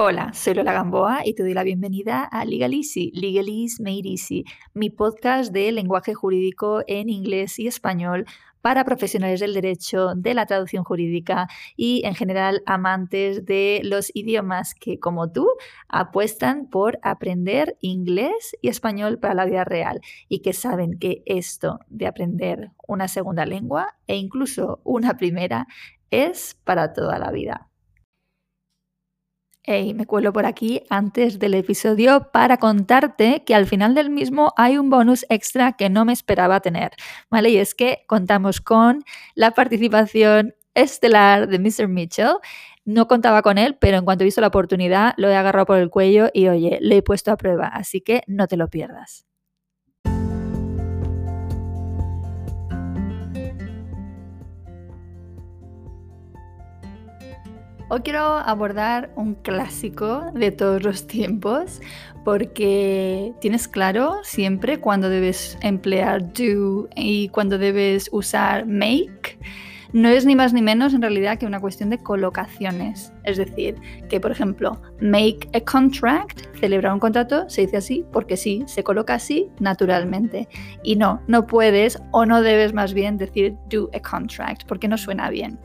Hola, soy Lola Gamboa y te doy la bienvenida a Legal Easy, Legal Made Easy, mi podcast de lenguaje jurídico en inglés y español para profesionales del derecho, de la traducción jurídica y en general amantes de los idiomas que, como tú, apuestan por aprender inglés y español para la vida real y que saben que esto de aprender una segunda lengua e incluso una primera es para toda la vida. Hey, me cuelo por aquí antes del episodio para contarte que al final del mismo hay un bonus extra que no me esperaba tener, ¿vale? Y es que contamos con la participación estelar de Mr. Mitchell. No contaba con él, pero en cuanto he visto la oportunidad, lo he agarrado por el cuello y oye, le he puesto a prueba, así que no te lo pierdas. Hoy quiero abordar un clásico de todos los tiempos porque tienes claro siempre cuando debes emplear do y cuando debes usar make. No es ni más ni menos en realidad que una cuestión de colocaciones. Es decir, que por ejemplo, make a contract, celebrar un contrato, se dice así porque sí, se coloca así naturalmente. Y no, no puedes o no debes más bien decir do a contract porque no suena bien.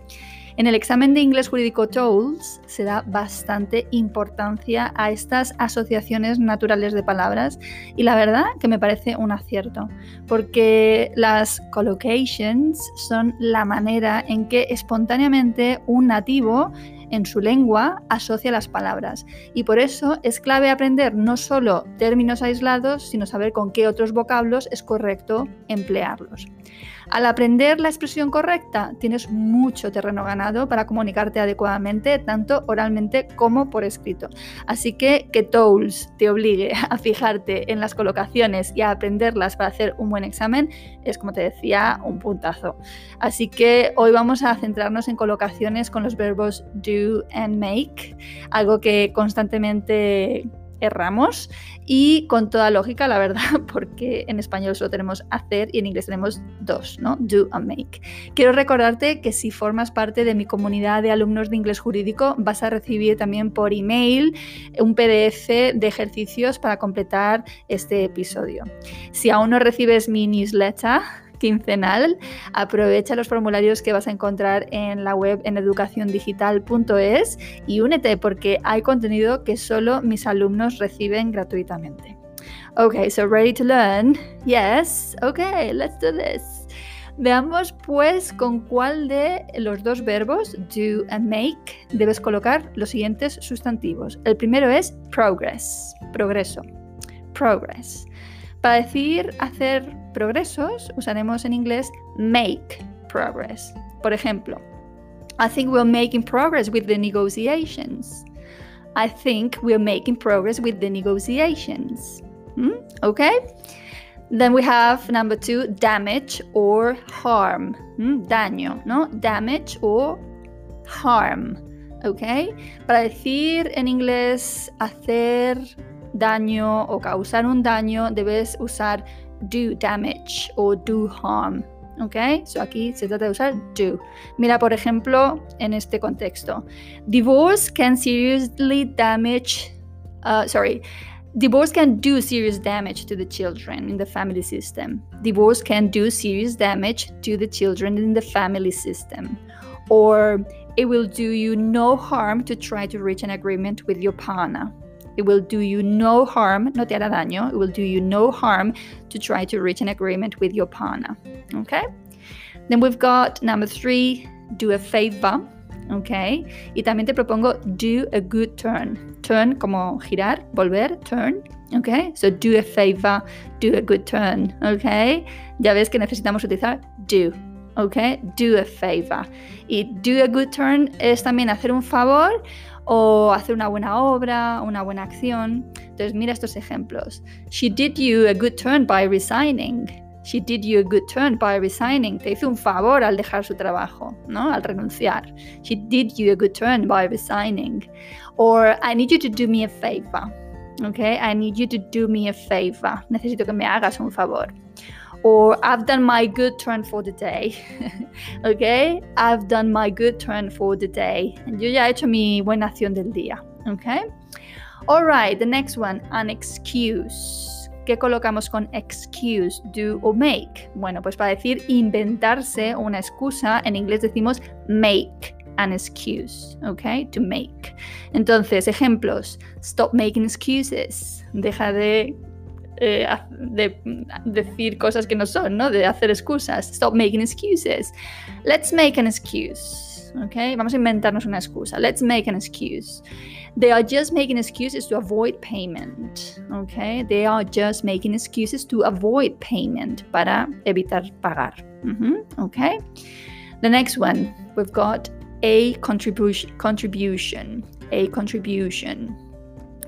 En el examen de inglés jurídico TOLS se da bastante importancia a estas asociaciones naturales de palabras y la verdad que me parece un acierto, porque las collocations son la manera en que espontáneamente un nativo en su lengua asocia las palabras. Y por eso es clave aprender no solo términos aislados, sino saber con qué otros vocablos es correcto emplearlos. Al aprender la expresión correcta, tienes mucho terreno ganado para comunicarte adecuadamente, tanto oralmente como por escrito. Así que que Tools te obligue a fijarte en las colocaciones y a aprenderlas para hacer un buen examen es, como te decía, un puntazo. Así que hoy vamos a centrarnos en colocaciones con los verbos do and make, algo que constantemente erramos y con toda lógica, la verdad, porque en español solo tenemos hacer y en inglés tenemos dos, ¿no? Do and make. Quiero recordarte que si formas parte de mi comunidad de alumnos de inglés jurídico, vas a recibir también por email un PDF de ejercicios para completar este episodio. Si aún no recibes mi newsletter, Aprovecha los formularios que vas a encontrar en la web en educaciondigital.es y únete porque hay contenido que solo mis alumnos reciben gratuitamente. Okay, so ready to learn? Yes. Okay, let's do this. Veamos pues con cuál de los dos verbos, do and make, debes colocar los siguientes sustantivos. El primero es progress, progreso. Progress. Para decir hacer progresos usaremos en inglés make progress. Por ejemplo, I think we're making progress with the negotiations. I think we're making progress with the negotiations. Hmm? Okay? Then we have number two, damage or harm. Hmm? Daño, ¿no? Damage or harm. Okay? Para decir en inglés hacer daño o causar un daño, debes usar do damage o do harm. ¿Ok? So aquí se trata de usar do. Mira, por ejemplo, en este contexto. Divorce can seriously damage, uh, sorry, divorce can do serious damage to the children in the family system. Divorce can do serious damage to the children in the family system. Or it will do you no harm to try to reach an agreement with your partner. It will do you no harm, no te hará daño. It will do you no harm to try to reach an agreement with your partner. Okay? Then we've got number three, do a favor. Okay? Y también te propongo do a good turn. Turn como girar, volver, turn. Okay? So do a favor, do a good turn. Okay? Ya ves que necesitamos utilizar do. Okay? Do a favor. Y do a good turn es también hacer un favor o hacer una buena obra, una buena acción. Entonces mira estos ejemplos. She did you a good turn by resigning. She did you a good turn by resigning. Te hizo un favor al dejar su trabajo, ¿no? Al renunciar. She did you a good turn by resigning. Or I need you to do me a favor. Okay? I need you to do me a favor. Necesito que me hagas un favor or I've done my good turn for the day. okay? I've done my good turn for the day. Yo ya he hecho mi buena acción del día. Okay? All right, the next one, an excuse. ¿Qué colocamos con excuse, do o make? Bueno, pues para decir inventarse una excusa, en inglés decimos make an excuse, ¿ok? To make. Entonces, ejemplos. Stop making excuses. Deja de, eh, de decir cosas que no son, ¿no? De hacer excusas. Stop making excuses. Let's make an excuse, ¿ok? Vamos a inventarnos una excusa. Let's make an excuse. They are just making excuses to avoid payment, ¿ok? They are just making excuses to avoid payment para evitar pagar, ¿ok? The next one, we've got a contribution, contribution, a contribution,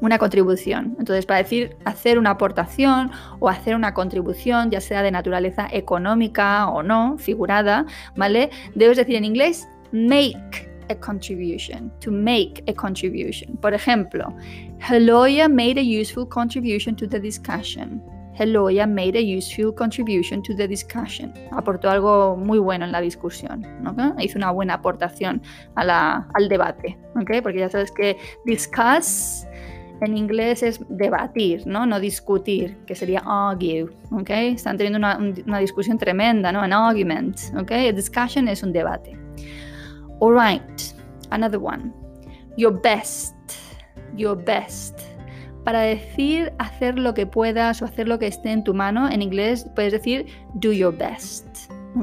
una contribución. Entonces, para decir hacer una aportación o hacer una contribución, ya sea de naturaleza económica o no, figurada, ¿vale? Debes decir en inglés make a contribution, to make a contribution. Por ejemplo, Heloia made a useful contribution to the discussion. Heloia made a useful contribution to the discussion. Aportó algo muy bueno en la discusión. Hizo una buena aportación al debate. Porque ya sabes que discuss en inglés es debatir, ¿no? No discutir, que sería argue. Están teniendo una, discusión tremenda, ¿no? An argument. A discussion es un debate. All right. Another one. Your best. Your best para decir hacer lo que puedas o hacer lo que esté en tu mano, en inglés puedes decir do your best.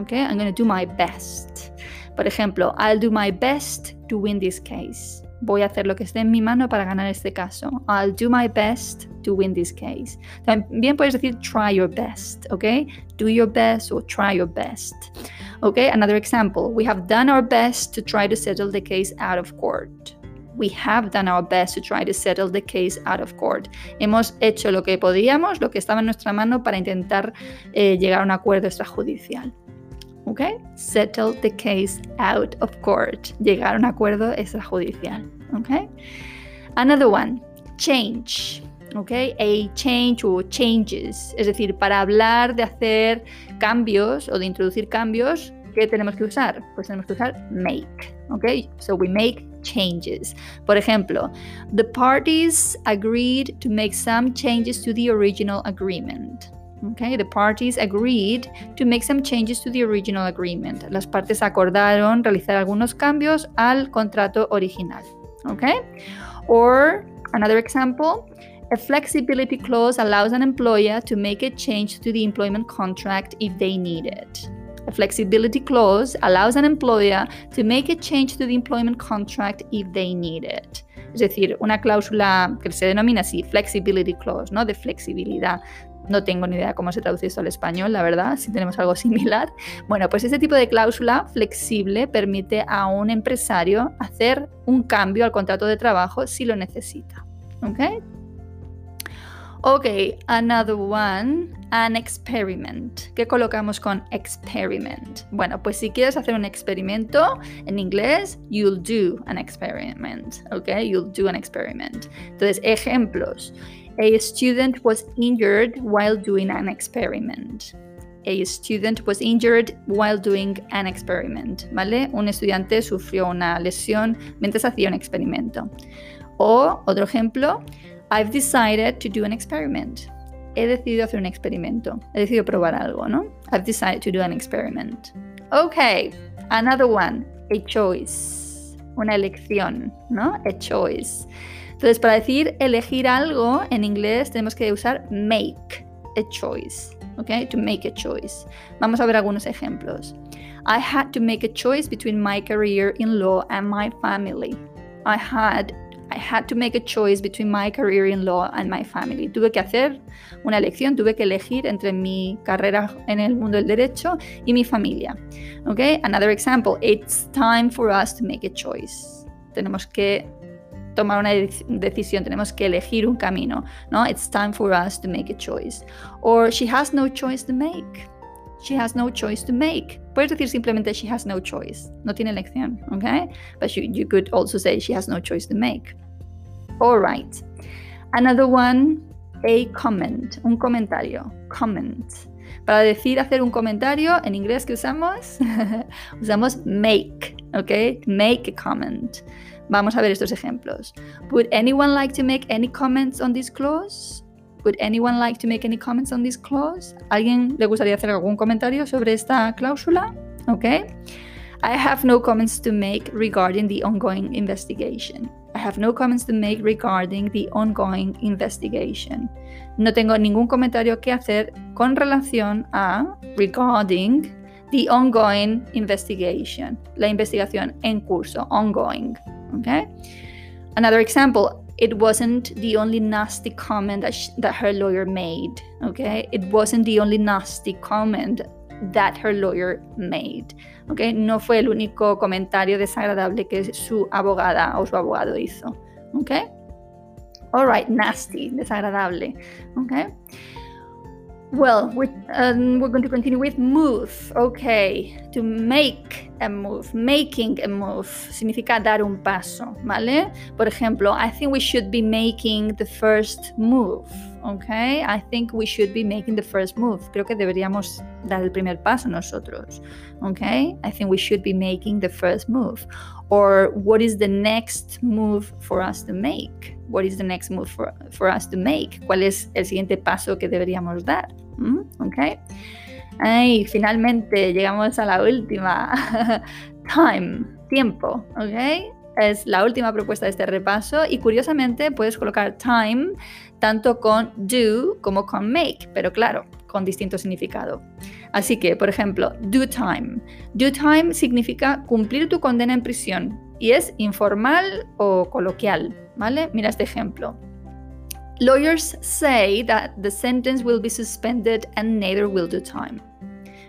Okay, I'm going to do my best. Por ejemplo, I'll do my best to win this case. Voy a hacer lo que esté en mi mano para ganar este caso. I'll do my best to win this case. También puedes decir try your best, okay? Do your best or try your best. Okay, another example. We have done our best to try to settle the case out of court. We have done our best to try to settle the case out of court. Hemos hecho lo que podíamos, lo que estaba en nuestra mano para intentar eh, llegar a un acuerdo extrajudicial. ¿Ok? Settle the case out of court. Llegar a un acuerdo extrajudicial. ¿Ok? Another one. Change. ¿ok? A change o changes. Es decir, para hablar de hacer cambios o de introducir cambios, ¿qué tenemos que usar? Pues tenemos que usar make, ¿ok? So we make changes. Por ejemplo, the parties agreed to make some changes to the original agreement. Okay, the parties agreed to make some changes to the original agreement. Las partes acordaron realizar algunos cambios al contrato original. Okay? Or another example, a flexibility clause allows an employer to make a change to the employment contract if they need it. A flexibility clause allows an employer to make a change to the employment contract if they need it. Es decir, una cláusula que se denomina así, flexibility clause, ¿no? De flexibilidad. No tengo ni idea cómo se traduce esto al español, la verdad, si tenemos algo similar. Bueno, pues ese tipo de cláusula flexible permite a un empresario hacer un cambio al contrato de trabajo si lo necesita. ¿Ok? Ok, another one, an experiment. ¿Qué colocamos con experiment? Bueno, pues si quieres hacer un experimento, en inglés, you'll do an experiment. Ok, you'll do an experiment. Entonces, ejemplos. A student was injured while doing an experiment. A student was injured while doing an experiment. ¿Vale? Un estudiante sufrió una lesión mientras hacía un experimento. O, otro ejemplo, I've decided to do an experiment. He decidido hacer un experimento. He decidido probar algo, ¿no? I've decided to do an experiment. Okay, another one. A choice. Una elección, ¿no? A choice. Entonces, para decir elegir algo en inglés tenemos que usar make a choice. Okay, to make a choice. Vamos a ver algunos ejemplos. I had to make a choice between my career in law and my family. I had I had to make a choice between my career in law and my family. Tuve que hacer una elección, tuve que elegir entre mi carrera en el mundo del derecho y mi familia. Okay? Another example, it's time for us to make a choice. Tenemos que tomar una decisión, tenemos que elegir un camino, ¿no? It's time for us to make a choice. Or she has no choice to make. She has no choice to make. Puedes decir simplemente she has no choice. No tiene elección, ¿ok? But you, you could also say she has no choice to make. All right. Another one, a comment. Un comentario. Comment. Para decir hacer un comentario, en inglés que usamos, usamos make, ¿ok? Make a comment. Vamos a ver estos ejemplos. Would anyone like to make any comments on this clause? Would anyone like to make any comments on this clause? ¿Alguien le gustaría hacer algún comentario sobre esta cláusula? Okay. I have no comments to make regarding the ongoing investigation. I have no comments to make regarding the ongoing investigation. No tengo ningún comentario que hacer con relación a regarding the ongoing investigation. La investigación en curso, ongoing. Okay? Another example, it wasn't the only nasty comment that, that her lawyer made. Okay? It wasn't the only nasty comment that her lawyer made. Okay? No fue el único comentario desagradable que su abogada o su abogado hizo. Okay? All right, nasty, desagradable. Okay? Well, we're, um, we're going to continue with move. Okay, to make a move. Making a move significa dar un paso, ¿vale? Por ejemplo, I think we should be making the first move. Okay, I think we should be making the first move. Creo que deberíamos dar el primer paso nosotros. Okay, I think we should be making the first move. Or what is the next move for us to make? What is the next move for, for us to make? ¿Cuál es el siguiente paso que deberíamos dar? ¿Mm? ¿Ok? Y finalmente llegamos a la última. Time, tiempo, ¿ok? Es la última propuesta de este repaso y curiosamente puedes colocar time tanto con do como con make, pero claro, con distinto significado. Así que, por ejemplo, do time. Do time significa cumplir tu condena en prisión y es informal o coloquial, ¿vale? Mira este ejemplo. Lawyers say that the sentence will be suspended and neither will do time.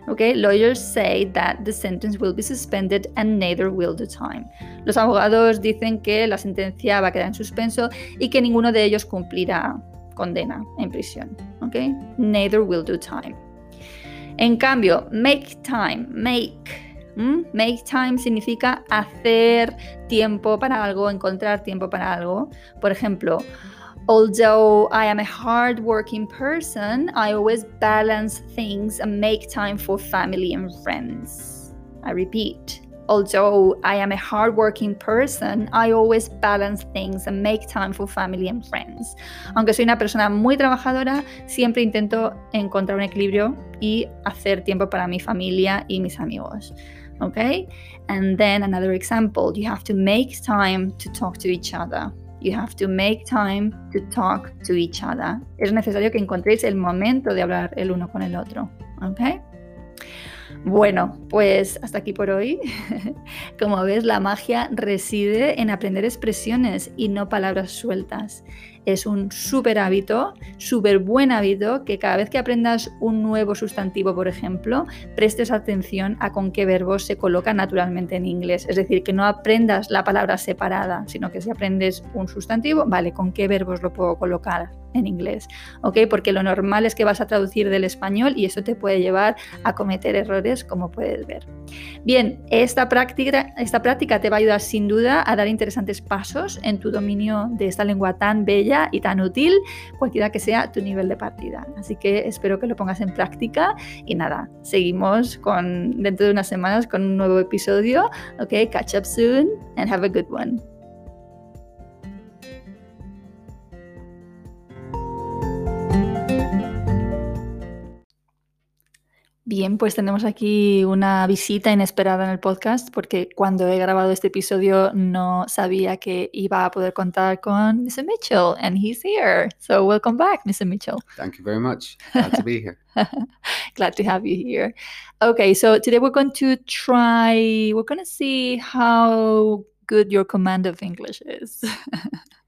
Okay, lawyers say that the sentence will be suspended and neither will do time. Los abogados dicen que la sentencia va a quedar en suspenso y que ninguno de ellos cumplirá condena en prisión. Okay, neither will do time. En cambio, make time, make. Make time significa hacer tiempo para algo, encontrar tiempo para algo. Por ejemplo, Although I am a hardworking person, I always balance things and make time for family and friends. I repeat, although I am a hardworking person, I always balance things and make time for family and friends. Aunque soy una persona muy trabajadora, siempre intento encontrar un equilibrio y hacer tiempo para mi familia y mis amigos. Okay? And then another example, you have to make time to talk to each other. You have to make time to talk to each other. Es necesario que encontréis el momento de hablar el uno con el otro. ¿Ok? Bueno, pues hasta aquí por hoy. Como ves, la magia reside en aprender expresiones y no palabras sueltas es un súper hábito, súper buen hábito, que cada vez que aprendas un nuevo sustantivo, por ejemplo, prestes atención a con qué verbos se coloca naturalmente en inglés. Es decir, que no aprendas la palabra separada, sino que si aprendes un sustantivo, vale, ¿con qué verbos lo puedo colocar? en inglés, ¿ok? Porque lo normal es que vas a traducir del español y eso te puede llevar a cometer errores, como puedes ver. Bien, esta práctica, esta práctica te va a ayudar sin duda a dar interesantes pasos en tu dominio de esta lengua tan bella y tan útil, cualquiera que sea tu nivel de partida. Así que espero que lo pongas en práctica y nada, seguimos con dentro de unas semanas con un nuevo episodio, ¿ok? Catch up soon and have a good one. Bien, pues tenemos aquí una visita inesperada en el podcast porque cuando he grabado este episodio no sabía que iba a poder contar con Mr. Mitchell and he's here. So welcome back, Mr. Mitchell. Thank you very much. Glad to be here. Glad to have you here. Okay, so today we're going to try, we're going to see how good your command of English is.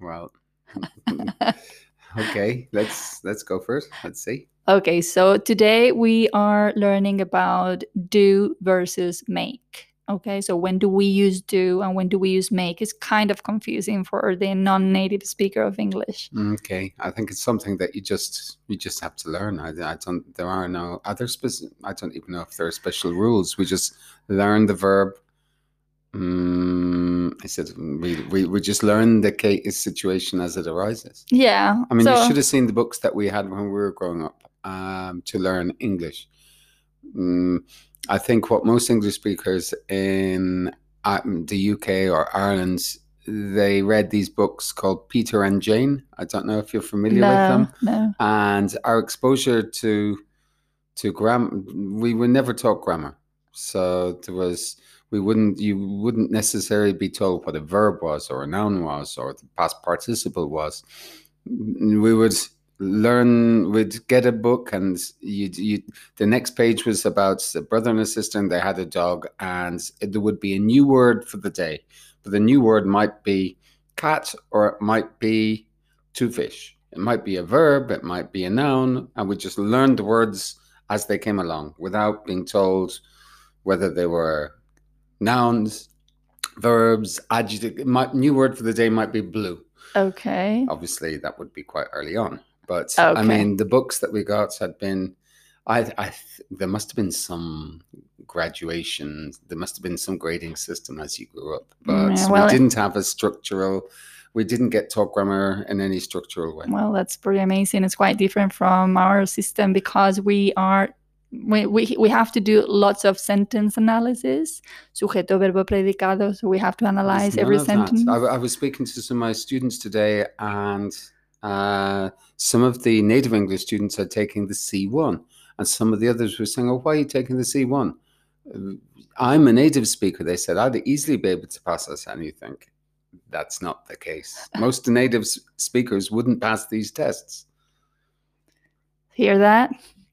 well, okay, let's let's go first. Let's see. Okay, so today we are learning about do versus make. Okay, so when do we use do and when do we use make is kind of confusing for the non-native speaker of English. Okay, I think it's something that you just you just have to learn. I, I don't. There are no other specific. I don't even know if there are special rules. We just learn the verb. Um, I said we, we we just learn the case situation as it arises. Yeah, I mean, so, you should have seen the books that we had when we were growing up um, to learn English. Mm, I think what most English speakers in uh, the UK or Ireland they read these books called Peter and Jane. I don't know if you're familiar with them. no. And our exposure to to grammar, we were never taught grammar. So there was we wouldn't you wouldn't necessarily be told what a verb was or a noun was or the past participle was. We would learn we'd get a book and you you the next page was about a brother and a sister and they had a dog and it, there would be a new word for the day. But the new word might be cat or it might be two fish. It might be a verb it might be a noun and we just learned the words as they came along without being told whether they were nouns verbs adjective might, new word for the day might be blue. Okay. obviously that would be quite early on but Okay. i mean the books that we got had been i i there must have been some graduation there must have been some grading system as you grew up but Yeah, well, we didn't have a structural we didn't get taught grammar in any structural way Well, that's pretty amazing. It's quite different from our system because we are we, we, we have to do lots of sentence analysis, sujeto, verbo, predicado. So we have to analyze every sentence. I, I was speaking to some of my students today, and uh, some of the native English students are taking the C1, and some of the others were saying, "Oh, why are you taking the C1?" Uh, I'm a native speaker. They said I'd easily be able to pass this, and you think That's not the case. Most native speakers wouldn't pass these tests. Hear that?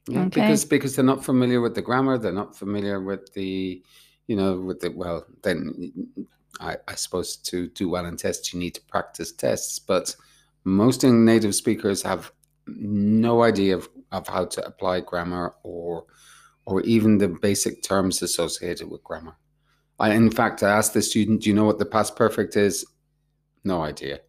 Yeah, Okay. because because they're not familiar with the grammar, they're not familiar with the, you know, with the well. Then I, I suppose to do well in tests, you need to practice tests. But most native speakers have no idea of, of how to apply grammar or or even the basic terms associated with grammar. I, in fact, I asked the student, "Do you know what the past perfect is?" No idea.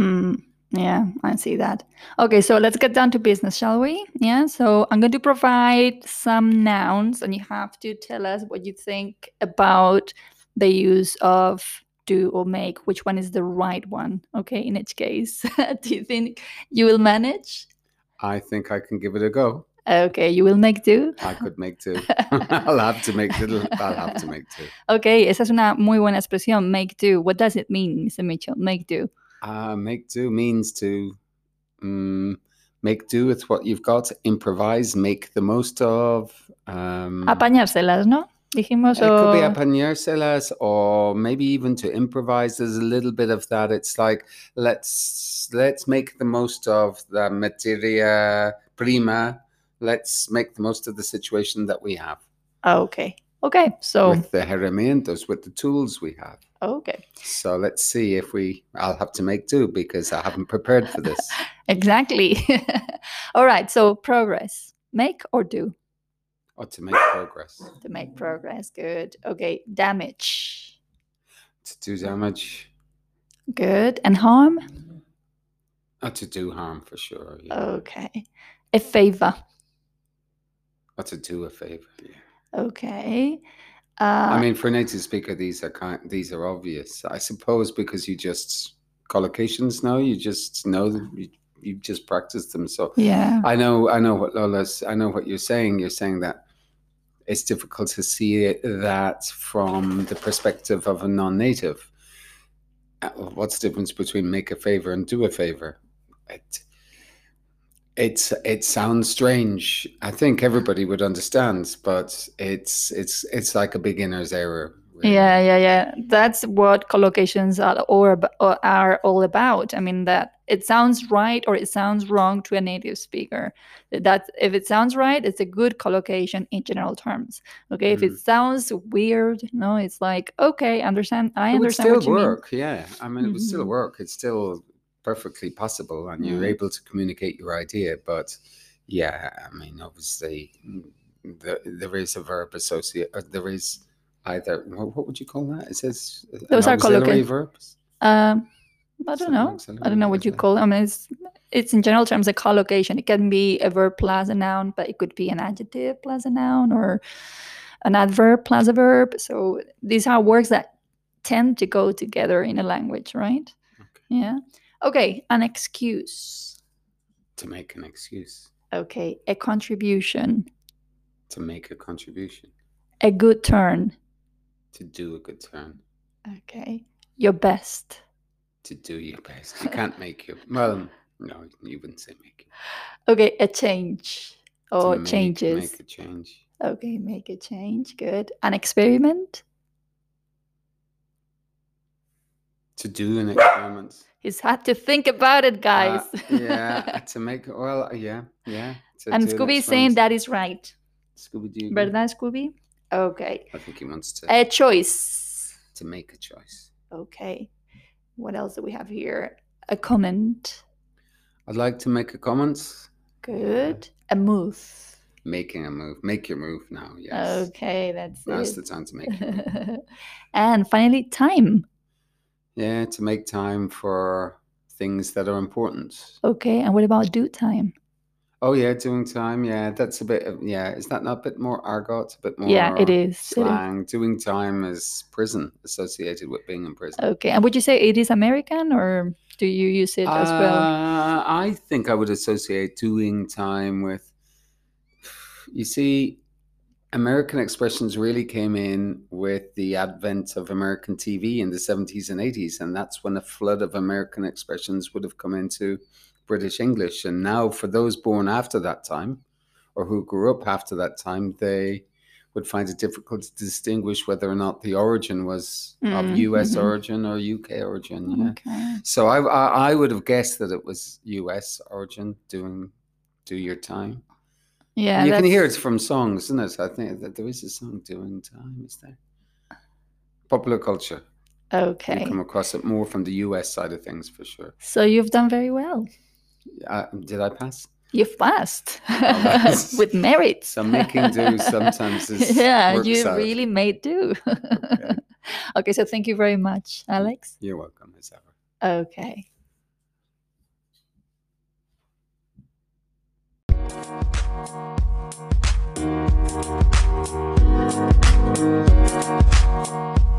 Mm, yeah, I see that. Okay, so let's get down to business, shall we? Yeah, so I'm going to provide some nouns, and you have to tell us what you think about the use of do or make, which one is the right one, okay, in each case. do you think you will manage? I think I can give it a go. Okay, you will make do. I could make two. I'll have to make little. I'll have to make two. Okay, esa es una muy buena expresión, make do. What does it mean, Mr. Mitchell? Make do. Uh, make do means to um, make do with what you've got, improvise, make the most of. Um, Apañárselas, ¿no? Dijimos it could be o- apañárselas or maybe even to improvise. There's a little bit of that. It's like let's let's make the most of the materia prima. Let's make the most of the situation that we have Ah, okay. Okay, so with the herramientas, with the tools we have. okay. So let's see if we. I'll have to make do because I haven't prepared for this. Exactly. All right. So progress. Make or do? Or to make progress, To make progress. Good. Okay. Damage. to do damage, Good. And harm? or to do harm for sure. Yeah. Okay. A favor. or to do a favor. Yeah. Okay. Uh, I mean, for a native speaker, these are kind. These are obvious, I suppose, because you just collocations now. You just know them. You, you just practice them. So yeah. I know. I know what Lola's. I know what you're saying. You're saying that it's difficult to see that from the perspective of a non-native. Uh, What's the difference between make a favor and do a favor? It, it's it sounds strange. I think everybody would understand, but it's it's it's like a beginner's error. Really. Yeah, yeah, yeah. That's what collocations are or, or are all about. I mean that it sounds right or it sounds wrong to a native speaker. That if it sounds right, it's a good collocation in general terms. Okay, if it sounds weird, no, it's like okay, understand. I it would understand still what you work. Yeah, I mean, it would still Mhm. work. It's still perfectly possible, and you're Mm. able to communicate your idea. But yeah, I mean, obviously, mm, there, there is a verb associate. uh, There is either what, what would you call that? It says Those are colloca- verbs. Um, I don't know. I don't know what you call it. I mean, it's it's in general terms a collocation. It can be a verb plus a noun, but it could be an adjective plus a noun or an adverb plus a verb. So these are words that tend to go together in a language, right? Okay. Yeah. Okay. An excuse. To make an excuse, Okay. A contribution. to make a contribution, A good turn. To do a good turn, Okay. Your best. To do your best. You can't make your well. No, you wouldn't say make. Okay, a change or make- changes. Make a change. Okay, make a change. Good. An experiment. To do an experiment. He's had to think about it, guys. Uh, yeah. To make well. Yeah. Yeah. and an Scooby is saying that is right. Scooby Doo. ¿Verdad, Scooby? Okay. I think he wants to A choice. to make a choice. Okay. What else do we have here? A comment. I'd like to make a comment. Good. A move. Making a move. Make your move now. Yes. Okay, that's Now's it. the time to make move. and finally, time. Yeah, to make time for things that are important. Okay, and what about do time? Oh yeah, doing time. Yeah, that's a bit. Of, yeah, is that not a bit more argot? A bit more. yeah, it is. it is. Slang. Doing time is prison associated with being in prison. Okay, and would you say it is American or do you use it as well? Uh, I think I would associate doing time with. You see, American expressions really came in with the advent of American TV in the 70s and 80s, and that's when a flood of American expressions would have come into British English. And now, for those born after that time, or who grew up after that time, they would find it difficult to distinguish whether or not the origin was of Mm, US mhm. origin or UK origin. Yeah. Okay. So I, I I would have guessed that it was U.S. origin doing do your time. Yeah, you can hear it from songs, isn't it? I think that there is a song doing time. Is there? Popular culture. Okay. You come across it more from the U.S. side of things for sure. So you've done very well. Uh, did I pass? You've passed oh, with merit. So making do sometimes is. yeah, you out. really made do. okay. okay, so thank you very much, Alex. You're welcome, as ever. Okay. Thank you.